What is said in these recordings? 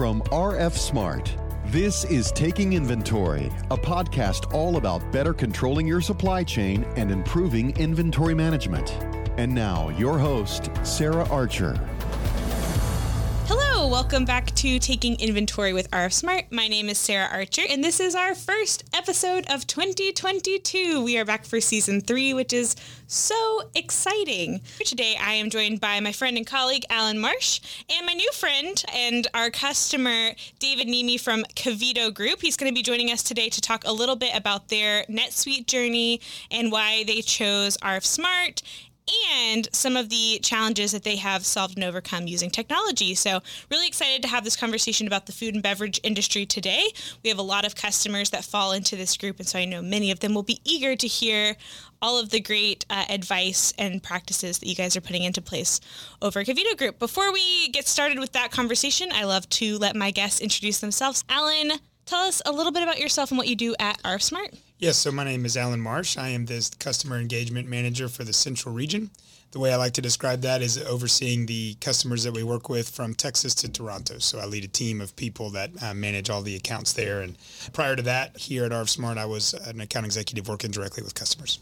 from RF Smart. This is Taking Inventory, a podcast all about better controlling your supply chain and improving inventory management. And now, your host, Sarah Archer. Welcome back to Taking Inventory with RF Smart. My name is Sarah Archer, and this is our first episode of 2022. We are back for season three, which is so exciting. Today, I am joined by my friend and colleague, Alan Marsh, and my new friend and our customer, David Nehme from Kevito Group. He's going to be joining us today to talk a little bit about their NetSuite journey and why they chose RF Smart and some of the challenges that they have solved and overcome using technology. So, really excited to have this conversation about the food and beverage industry today. We have a lot of customers that fall into this group, and so I know many of them will be eager to hear all of the great uh, advice and practices that you guys are putting into place over at Kevito Group. Before we get started with that conversation, I love to let my guests introduce themselves. Alan, tell us a little bit about yourself and what you do at RF Smart. Yes, so my name is Alan Marsh. I am the customer engagement manager for the Central Region. The way I like to describe that is overseeing the customers that we work with from Texas to Toronto. So I lead a team of people that uh, manage all the accounts there. And prior to that, here at RF Smart, I was an account executive working directly with customers.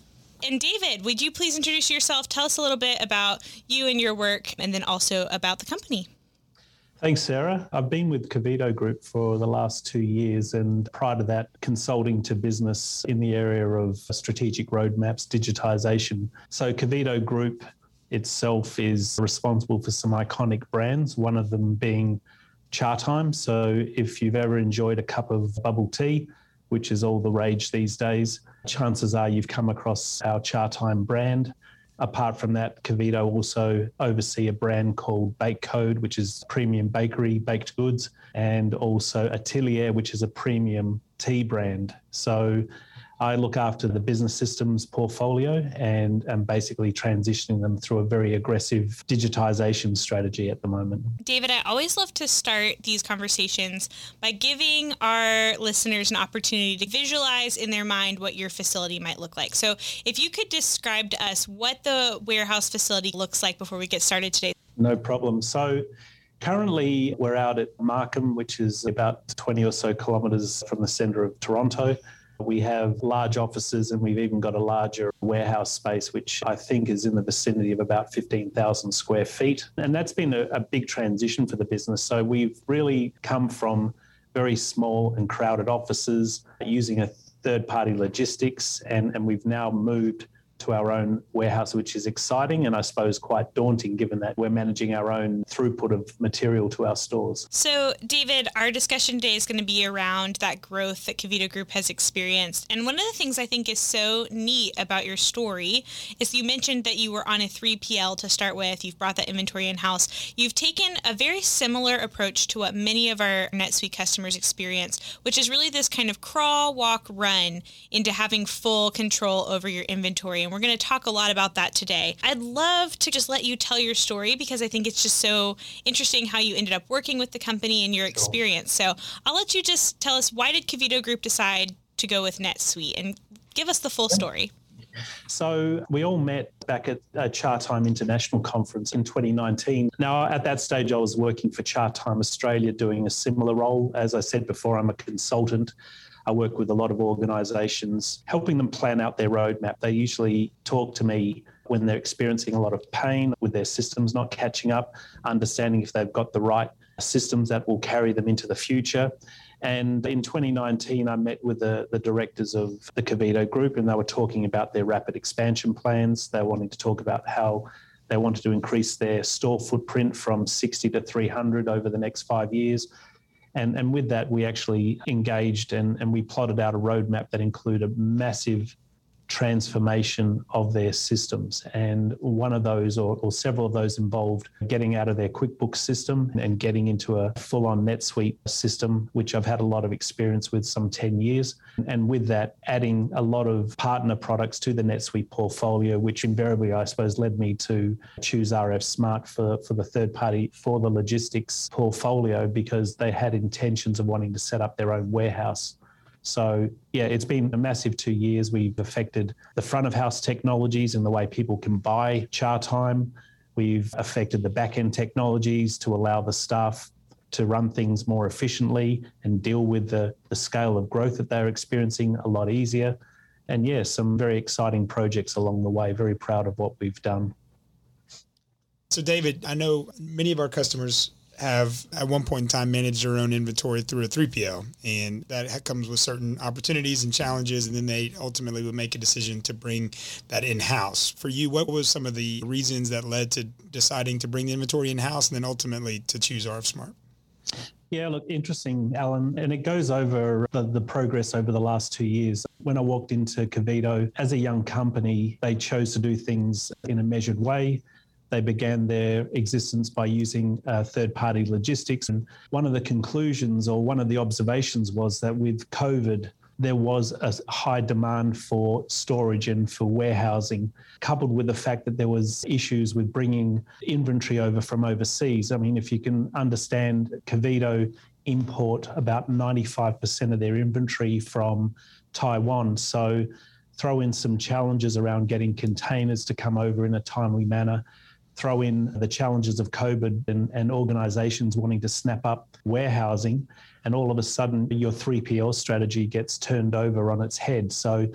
And David, would you please introduce yourself? Tell us a little bit about you and your work, and then also about the company. Thanks, Sarah. I've been with Kevito Group for the last two years, and prior to that, consulting to business in the area of strategic roadmaps, digitization. So, Kevito Group itself is responsible for some iconic brands, one of them being Chatime. So, if you've ever enjoyed a cup of bubble tea, which is all the rage these days, chances are you've come across our Chatime brand. Apart from that, Kevito also oversee a brand called Bake Code, which is premium bakery baked goods, and also Atelier, which is a premium tea brand. So I look after the business systems portfolio and am basically transitioning them through a very aggressive digitization strategy at the moment. David, I always love to start these conversations by giving our listeners an opportunity to visualize in their mind what your facility might look like. So, if you could describe to us what the warehouse facility looks like before we get started today. No problem. So, Currently, we're out at Markham, which is about 20 or so kilometres from the centre of Toronto. We have large offices and we've even got a larger warehouse space, which I think is in the vicinity of about 15,000 square feet. And that's been a, a big transition for the business. So we've really come from very small and crowded offices using a third party logistics, and, and we've now moved to our own warehouse, which is exciting and I suppose quite daunting given that we're managing our own throughput of material to our stores. So, David, our discussion today is going to be around that growth that Kevito Group has experienced. And one of the things I think is so neat about your story is you mentioned that you were on a 3PL to start with, you've brought that inventory in house. You've taken a very similar approach to what many of our NetSuite customers experience, which is really this kind of crawl, walk, run into having full control over your inventory and we're going to talk a lot about that today. I'd love to just let you tell your story because I think it's just so interesting how you ended up working with the company and your experience. So I'll let you just tell us why did Kevito Group decide to go with NetSuite and give us the full story. So we all met back at uh, a Chatime International Conference in 2019. Now, at that stage, I was working for Chatime Australia doing a similar role. As I said before, I'm a consultant. I work with a lot of organizations, helping them plan out their roadmap. They usually talk to me when they're experiencing a lot of pain with their systems not catching up, understanding if they've got the right systems that will carry them into the future. And in 2019, I met with the, the directors of the Kevito Group, and they were talking about their rapid expansion plans. They wanting to talk about how they wanted to increase their store footprint from 60 to 300 over the next five years. And, and with that, we actually engaged and, and we plotted out a roadmap that included a massive transformation of their systems. And one of those, or, or, several of those, involved getting out of their QuickBooks system and getting into a full on NetSuite system, which I've had a lot of experience with some 10 years. And with that, adding a lot of partner products to the NetSuite portfolio, which invariably, I suppose, led me to choose RF Smart for, for the third party for the logistics portfolio because they had intentions of wanting to set up their own warehouse so, yeah, it's been a massive two years. We've affected the front of house technologies and the way people can buy Chatime. We've affected the back end technologies to allow the staff to run things more efficiently and deal with the, the scale of growth that they're experiencing a lot easier. And yes, yeah, some very exciting projects along the way. Very proud of what we've done. So, David, I know many of our customers have at one point in time managed their own inventory through a 3PL. And that comes with certain opportunities and challenges. And then they ultimately would make a decision to bring that in house. For you, what was some of the reasons that led to deciding to bring the inventory in house and then ultimately to choose RF Smart? Yeah, look, interesting, Alan. And it goes over the, the, progress over the last two years. When I walked into Kevito as a young company, they chose to do things in a measured way. They began their existence by using uh, third party logistics. And one of the conclusions or one of the observations was that with COVID, there was a high demand for storage and for warehousing, coupled with the fact that there was issues with bringing inventory over from overseas. I mean, if you can understand, Kevito import about 95% of their inventory from Taiwan. So throw in some challenges around getting containers to come over in a timely manner throw in the challenges of COVID and, and organizations wanting to snap up warehousing, and all of a sudden your 3PL strategy gets turned over on its head. So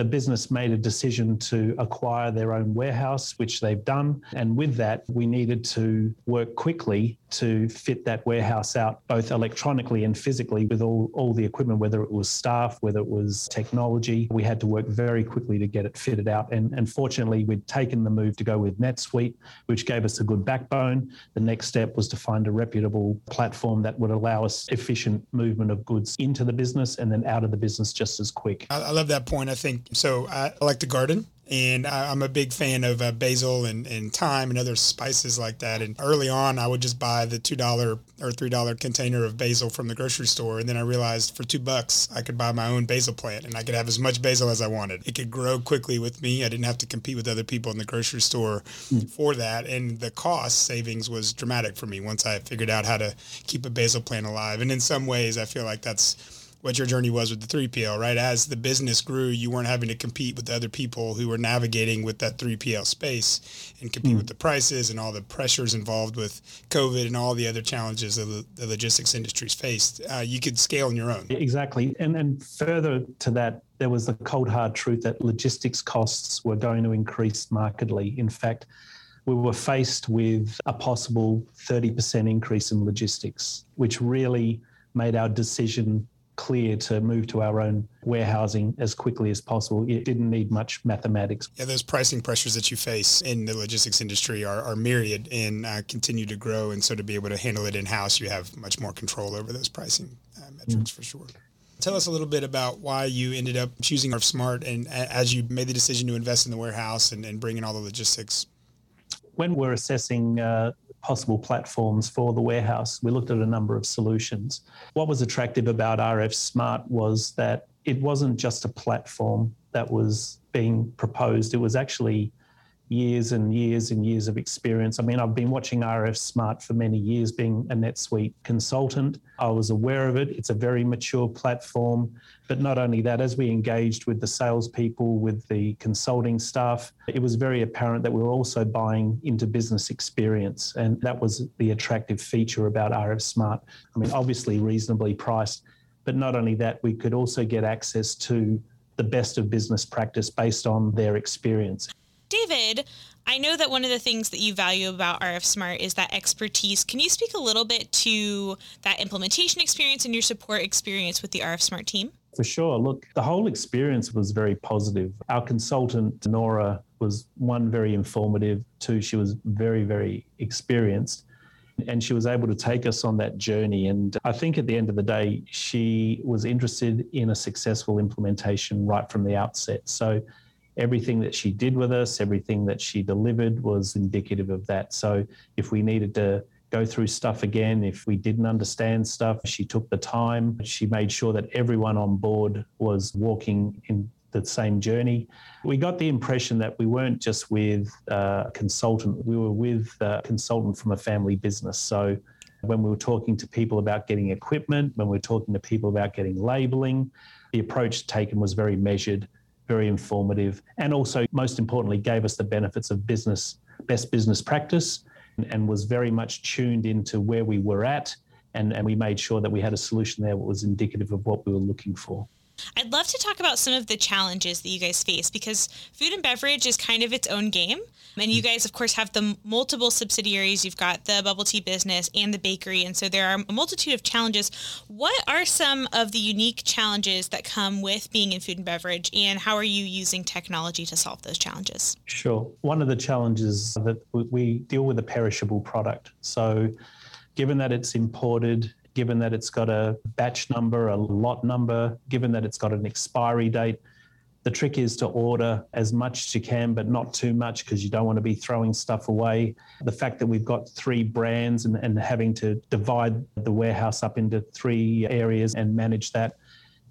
the business made a decision to acquire their own warehouse, which they've done. And with that, we needed to work quickly to fit that warehouse out, both electronically and physically, with all, all the equipment, whether it was staff, whether it was technology. We had to work very quickly to get it fitted out. And, and fortunately, we'd taken the move to go with NetSuite, which gave us a good backbone. The next step was to find a reputable platform that would allow us efficient movement of goods into the business and then out of the business just as quick. I love that point. I think so. I like to garden and I, am a big fan of uh, basil and, and thyme and other spices like that. And early on, I would just buy the two dollar or three dollar container of basil from the grocery store, and then I realized for two bucks I could buy my own basil plant, and I could have as much basil as I wanted. It could grow quickly with me. I didn't have to compete with other people in the grocery store mm. for that, and the cost savings was dramatic for me once I figured out how to keep a basil plant alive. And in some ways, I feel like that's what your journey was with the 3PL, right? As the business grew, you weren't having to compete with other people who were navigating with that 3PL space and compete mm. with the prices and all the pressures involved with COVID and all the other challenges that the logistics industries faced. Uh, you could scale on your own. Exactly. And, and further to that, there was the cold hard truth that logistics costs were going to increase markedly. In fact, we were faced with a possible 30% increase in logistics, which really made our decision clear to move to our own warehousing as quickly as possible. It didn't need much mathematics. Yeah, those pricing pressures that you face in the logistics industry are, are myriad and uh, continue to grow. And so to be able to handle it in house, you have much more control over those pricing uh, metrics mm. for sure. Tell us a little bit about why you ended up choosing Smart and as you made the decision to invest in the warehouse and, and bring in all the logistics. When we're assessing uh, possible platforms for the warehouse. We looked at a number of solutions. What was attractive about RF Smart was that it wasn't just a platform that was being proposed, it was actually years and years and years of experience. I mean, I've been watching RF Smart for many years, being a NetSuite consultant. I was aware of it. It's a very mature platform. But not only that, as we engaged with the salespeople, with the consulting staff, it was very apparent that we were also buying into business experience. And that was the attractive feature about RF Smart. I mean, obviously reasonably priced. But not only that, we could also get access to the best of business practice based on their experience. David, I know that one of the things that you value about RF Smart is that expertise. Can you speak a little bit to that implementation experience and your support experience with the RF Smart team? For sure. Look, the whole experience was very positive. Our consultant, Nora, was one, very informative, two, she was very, very experienced. And she was able to take us on that journey. And I think at the end of the day, she was interested in a successful implementation right from the outset. So everything that she did with us, everything that she delivered was indicative of that. So if we needed to go through stuff again, if we didn't understand stuff, she took the time. She made sure that everyone on board was walking in the same journey. We got the impression that we weren't just with a consultant, we were with a consultant from a family business. So when we were talking to people about getting equipment, when we were talking to people about getting labeling, the approach taken was very measured very informative, and also, most importantly, gave us the benefits of business, best business practice, and, and was very much tuned into where we were at And, and we made sure that we had a solution there that was indicative of what we were looking for. I'd love to talk about some of the challenges that you guys face because food and beverage is kind of its own game. And you mm-hmm. guys, of course, have the multiple subsidiaries. You've got the bubble tea business and the bakery. And so there are a multitude of challenges. What are some of the unique challenges that come with being in food and beverage? And how are you using technology to solve those challenges? Sure. One of the challenges that we deal with a perishable product. So given that it's imported, given that it's got a batch number, a lot number, given that it's got an expiry date. The trick is to order as much as you can, but not too much because you don't want to be throwing stuff away. The fact that we've got three brands and, and having to divide the warehouse up into three areas and manage that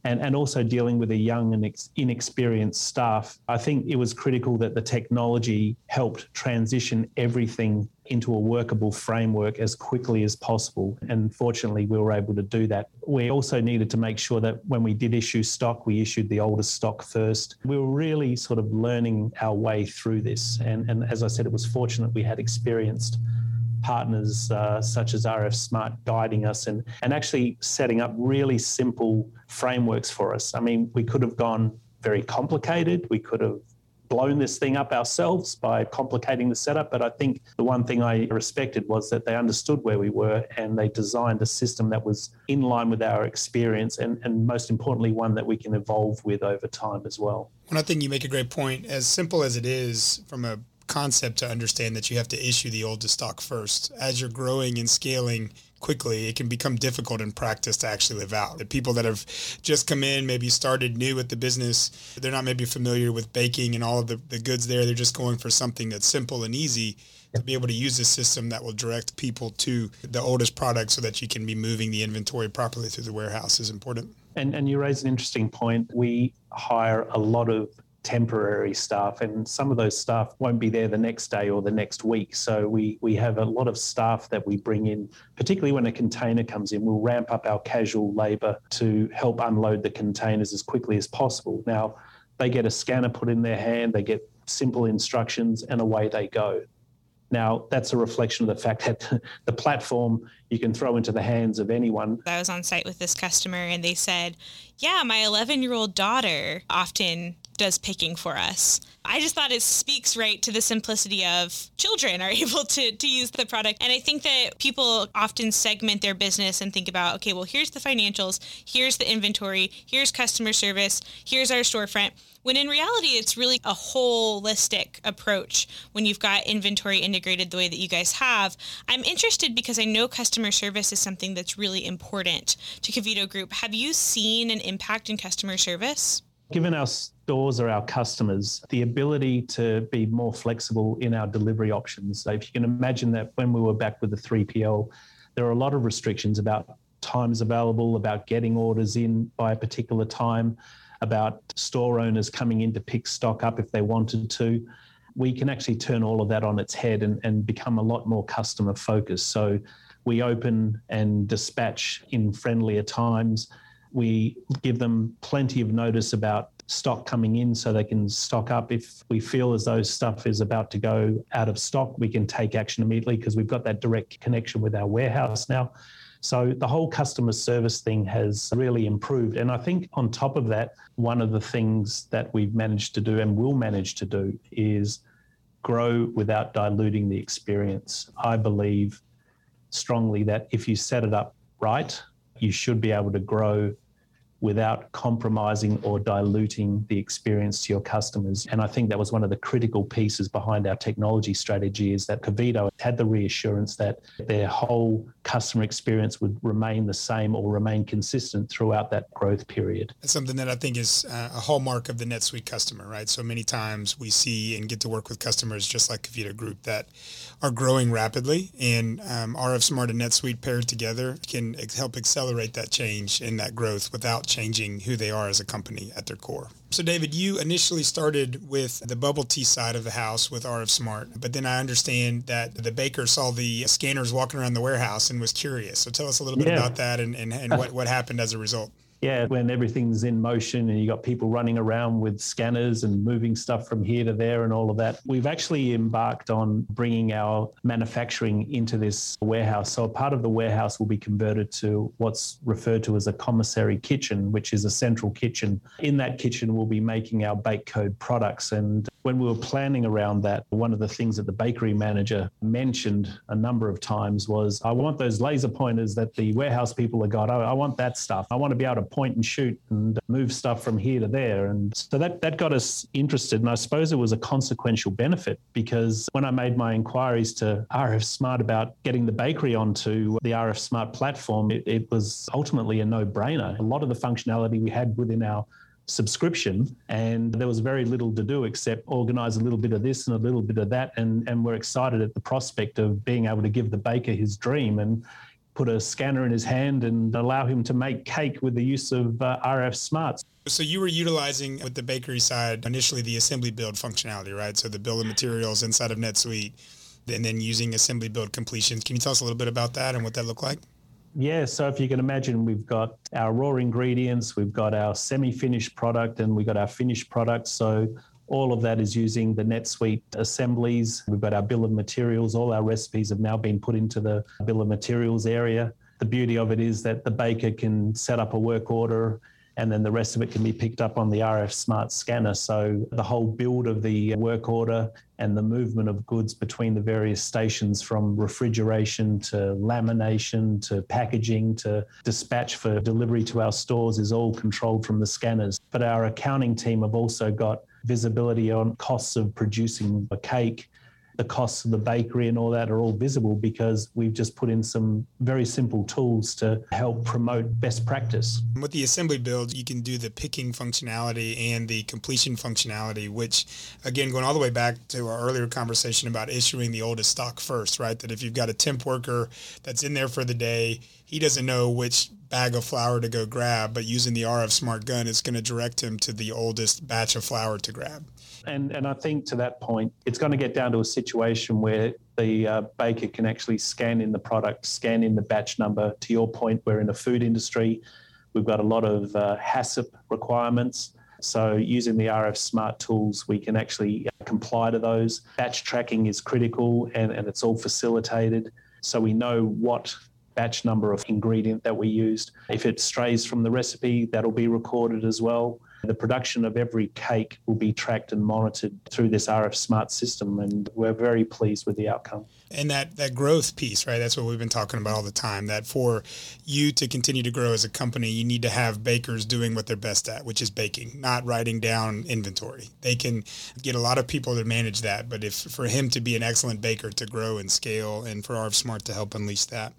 and, and also dealing with a young and ex- inexperienced staff, I think it was critical that the technology helped transition everything into a workable framework as quickly as possible. And fortunately, we were able to do that. We also needed to make sure that when we did issue stock, we issued the oldest stock first. We were really sort of learning our way through this. And, and as I said, it was fortunate we had experienced partners uh, such as RF Smart guiding us and, and actually setting up really simple frameworks for us. I mean, we could have gone very complicated. We could have blown this thing up ourselves by complicating the setup. But I think the one thing I respected was that they understood where we were and they designed a system that was in line with our experience and, and most importantly, one that we can evolve with over time as well. Well, I think you make a great point. As simple as it is from a concept to understand that you have to issue the oldest stock first. As you're growing and scaling quickly, it can become difficult in practice to actually live out. The people that have just come in, maybe started new with the business, they're not maybe familiar with baking and all of the, the goods there. They're just going for something that's simple and easy to be able to use a system that will direct people to the oldest product so that you can be moving the inventory properly through the warehouse is important. And, and you raise an interesting point. We hire a lot of temporary staff and some of those staff won't be there the next day or the next week. So we we have a lot of staff that we bring in particularly when a container comes in. We'll ramp up our casual labor to help unload the containers as quickly as possible. Now they get a scanner put in their hand they get simple instructions and away they go. Now, that's a reflection of the fact that the platform you can throw into the hands of anyone. I was on site with this customer and they said, Yeah, my 11 year old daughter often does picking for us. I just thought it speaks right to the simplicity of children are able to, to use the product. And I think that people often segment their business and think about, okay, well, here's the financials, here's the inventory, here's customer service, here's our storefront. When in reality, it's really a holistic approach when you've got inventory integrated the way that you guys have. I'm interested because I know customer service is something that's really important to Kevito Group. Have you seen an impact in customer service? Given our stores are our customers, the ability to be more flexible in our delivery options. So if you can imagine that when we were back with the 3PL, there are a lot of restrictions about times available, about getting orders in by a particular time, about store owners coming in to pick stock up if they wanted to. We can actually turn all of that on its head and, and become a lot more customer focused. So we open and dispatch in friendlier times we give them plenty of notice about stock coming in so they can stock up. If we feel as though stuff is about to go out of stock, we can take action immediately because we've got that direct connection with our warehouse now. So the whole customer service thing has really improved. And I think on top of that, one of the things that we've managed to do and will manage to do is grow without diluting the experience. I believe strongly that if you set it up right, you should be able to grow without compromising or diluting the experience to your customers. And I think that was one of the critical pieces behind our technology strategy is that Kevito had the reassurance that their whole customer experience would remain the same or remain consistent throughout that growth period. That's something that I think is uh, a hallmark of the NetSuite customer, right? So many times we see and get to work with customers just like Kevito Group that are growing rapidly and um, RF Smart and NetSuite paired together can help accelerate that change and that growth without changing who they are as a company at their core. So, David, you initially started with the bubble tea side of the house with RF Smart, but then I understand that the baker saw the scanners walking around the warehouse and was curious. So, tell us a little bit yeah. about that and, and, and what, what happened as a result. Yeah, when everything's in motion and you've got people running around with scanners and moving stuff from here to there and all of that, we've actually embarked on bringing our manufacturing into this warehouse. So a part of the warehouse will be converted to what's referred to as a commissary kitchen, which is a central kitchen. In that kitchen, we'll be making our bake code products. And when we were planning around that, one of the things that the bakery manager mentioned a number of times was, I want those laser pointers that the warehouse people have got. I, I want that stuff. I want to be able to point and shoot and move stuff from here to there. And so that, that got us interested. And I suppose it was a consequential benefit because when I made my inquiries to RF Smart about getting the bakery onto the RF Smart platform, it, it was ultimately a no brainer. A lot of the functionality we had within our subscription and there was very little to do except organize a little bit of this and a little bit of that and and we're excited at the prospect of being able to give the baker his dream and put a scanner in his hand and allow him to make cake with the use of uh, RF smarts. So you were utilizing with the bakery side initially the assembly build functionality, right? So the bill of materials inside of NetSuite and then using assembly build completions. Can you tell us a little bit about that and what that looked like? Yeah, so if you can imagine, we've got our raw ingredients, we've got our semi finished product, and we've got our finished product. So all of that is using the NetSuite assemblies. We've got our bill of materials. All our recipes have now been put into the bill of materials area. The beauty of it is that the baker can set up a work order and then the rest of it can be picked up on the RF Smart scanner. So the whole build of the work order and the movement of goods between the various stations from refrigeration to lamination to packaging to dispatch for delivery to our stores is all controlled from the scanners. But our accounting team have also got visibility on costs of producing a cake the costs of the bakery and all that are all visible because we've just put in some very simple tools to help promote best practice. With the assembly build, you can do the picking functionality and the completion functionality, which again, going all the way back to our earlier conversation about issuing the oldest stock first, right? That if you've got a temp worker that's in there for the day, he doesn't know which bag of flour to go grab, but using the RF Smart gun, it's going to direct him to the oldest batch of flour to grab. And, and I think to that point, it's going to get down to a situation where the uh, baker can actually scan in the product, scan in the batch number. To your point, we're in the food industry. We've got a lot of uh, HACCP requirements. So using the RF smart tools, we can actually uh, comply to those. Batch tracking is critical and, and it's all facilitated. So we know what batch number of ingredient that we used. If it strays from the recipe, that'll be recorded as well. The production of every cake will be tracked and monitored through this RF Smart system, and we're very pleased with the outcome. And that, that growth piece, right? That's what we've been talking about all the time. That for you to continue to grow as a company, you need to have bakers doing what they're best at, which is baking, not writing down inventory. They can get a lot of people to manage that, but if for him to be an excellent baker to grow and scale, and for RF Smart to help unleash that.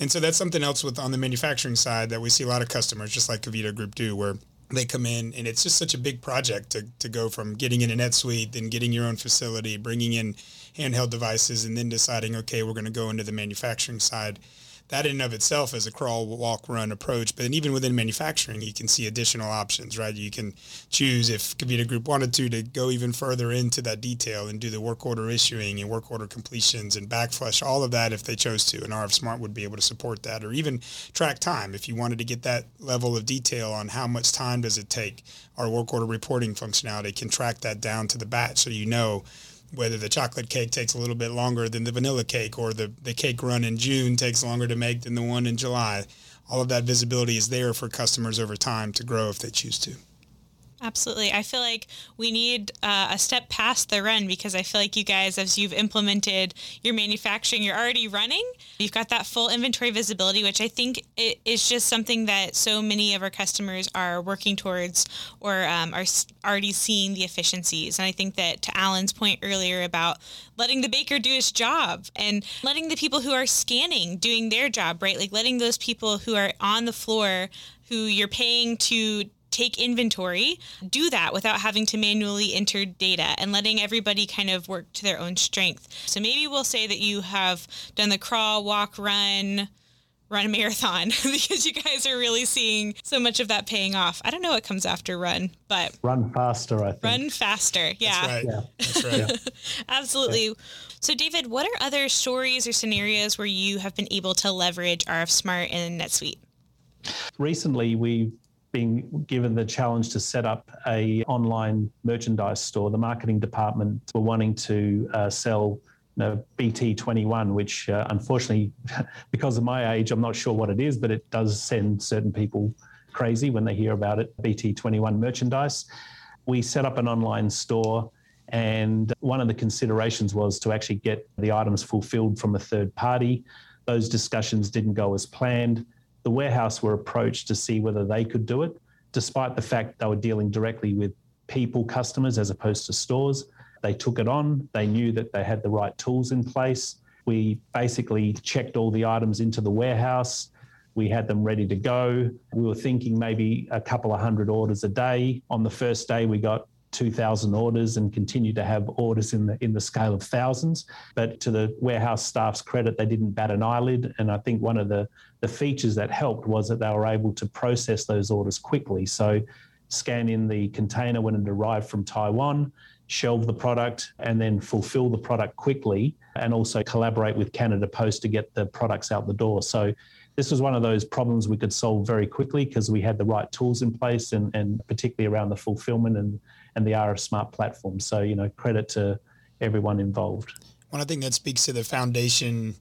And so that's something else with on the manufacturing side that we see a lot of customers, just like Kevito Group do, where they come in and it's just such a big project to, to go from getting in a NetSuite, then getting your own facility, bringing in handheld devices, and then deciding, okay, we're going to go into the manufacturing side that in and of itself is a crawl, walk, run approach. But even within manufacturing, you can see additional options, right? You can choose if Kevito Group wanted to to go even further into that detail and do the work order issuing and work order completions and backflush, all of that if they chose to. And RF Smart would be able to support that or even track time if you wanted to get that level of detail on how much time does it take. Our work order reporting functionality can track that down to the batch so you know whether the chocolate cake takes a little bit longer than the vanilla cake or the, the cake run in June takes longer to make than the one in July. All of that visibility is there for customers over time to grow if they choose to. Absolutely. I feel like we need uh, a step past the run because I feel like you guys, as you've implemented your manufacturing, you're already running. You've got that full inventory visibility, which I think is just something that so many of our customers are working towards or um, are already seeing the efficiencies. And I think that to Alan's point earlier about letting the baker do his job and letting the people who are scanning doing their job, right? Like letting those people who are on the floor who you're paying to take inventory, do that without having to manually enter data and letting everybody kind of work to their own strength. So maybe we'll say that you have done the crawl, walk, run, run a marathon because you guys are really seeing so much of that paying off. I don't know what comes after run, but run faster, I think. Run faster. Yeah. That's right. Yeah. That's right. Absolutely. Yeah. So David, what are other stories or scenarios where you have been able to leverage RF Smart and NetSuite? Recently, we've being given the challenge to set up a online merchandise store, the marketing department were wanting to uh, sell you know, BT21, which uh, unfortunately, because of my age, I'm not sure what it is, but it does send certain people crazy when they hear about it. BT21 merchandise. We set up an online store, and one of the considerations was to actually get the items fulfilled from a third party. Those discussions didn't go as planned. The warehouse were approached to see whether they could do it, despite the fact they were dealing directly with people, customers, as opposed to stores. They took it on. They knew that they had the right tools in place. We basically checked all the items into the warehouse. We had them ready to go. We were thinking maybe a couple of hundred orders a day. On the first day, we got 2,000 orders and continue to have orders in the in the scale of thousands. But to the warehouse staff's credit, they didn't bat an eyelid. And I think one of the the features that helped was that they were able to process those orders quickly. So scan in the container when it arrived from Taiwan, shelve the product, and then fulfill the product quickly, and also collaborate with Canada Post to get the products out the door. So this was one of those problems we could solve very quickly because we had the right tools in place and, and particularly around the fulfillment and, and the RF Smart platform. So, you know, credit to everyone involved. One thing that speaks to the foundation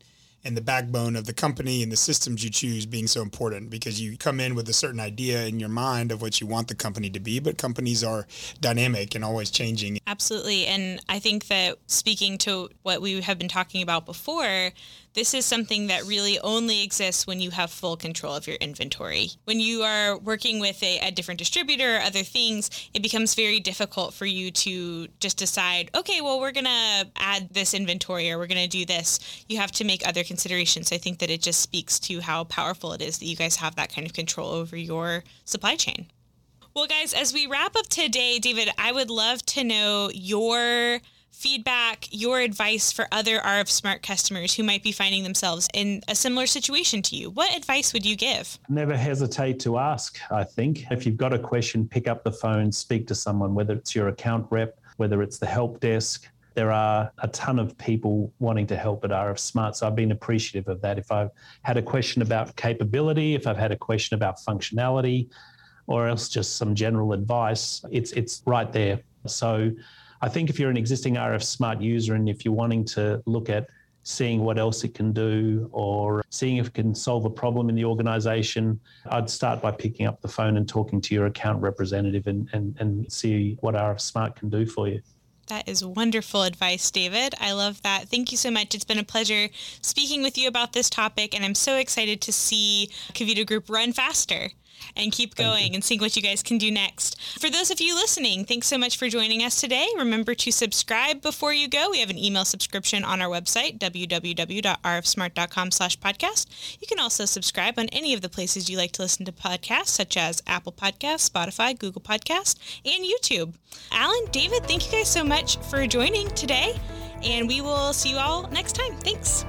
and the backbone of the company and the systems you choose being so important because you come in with a certain idea in your mind of what you want the company to be, but companies are dynamic and always changing. Absolutely. And I think that speaking to what we have been talking about before, this is something that really only exists when you have full control of your inventory. When you are working with a, a different distributor or other things, it becomes very difficult for you to just decide, okay, well, we're going to add this inventory or we're going to do this. You have to make other considerations. I think that it just speaks to how powerful it is that you guys have that kind of control over your supply chain. Well, guys, as we wrap up today, David, I would love to know your feedback, your advice for other RF Smart customers who might be finding themselves in a similar situation to you. What advice would you give? Never hesitate to ask, I think. If you've got a question, pick up the phone, speak to someone, whether it's your account rep, whether it's the help desk. There are a ton of people wanting to help at RF Smart. So I've been appreciative of that. If I've had a question about capability, if I've had a question about functionality, or else just some general advice, it's it's right there. So I think if you're an existing RF Smart user and if you're wanting to look at seeing what else it can do or seeing if it can solve a problem in the organization, I'd start by picking up the phone and talking to your account representative and, and, and see what RF Smart can do for you. That is wonderful advice, David. I love that. Thank you so much. It's been a pleasure speaking with you about this topic, and I'm so excited to see Kevito Group run faster and keep going and seeing what you guys can do next. For those of you listening, thanks so much for joining us today. Remember to subscribe before you go. We have an email subscription on our website, www.rfsmart.com slash podcast. You can also subscribe on any of the places you like to listen to podcasts, such as Apple Podcasts, Spotify, Google Podcasts, and YouTube. Alan, David, thank you guys so much for joining today, and we will see you all next time. Thanks.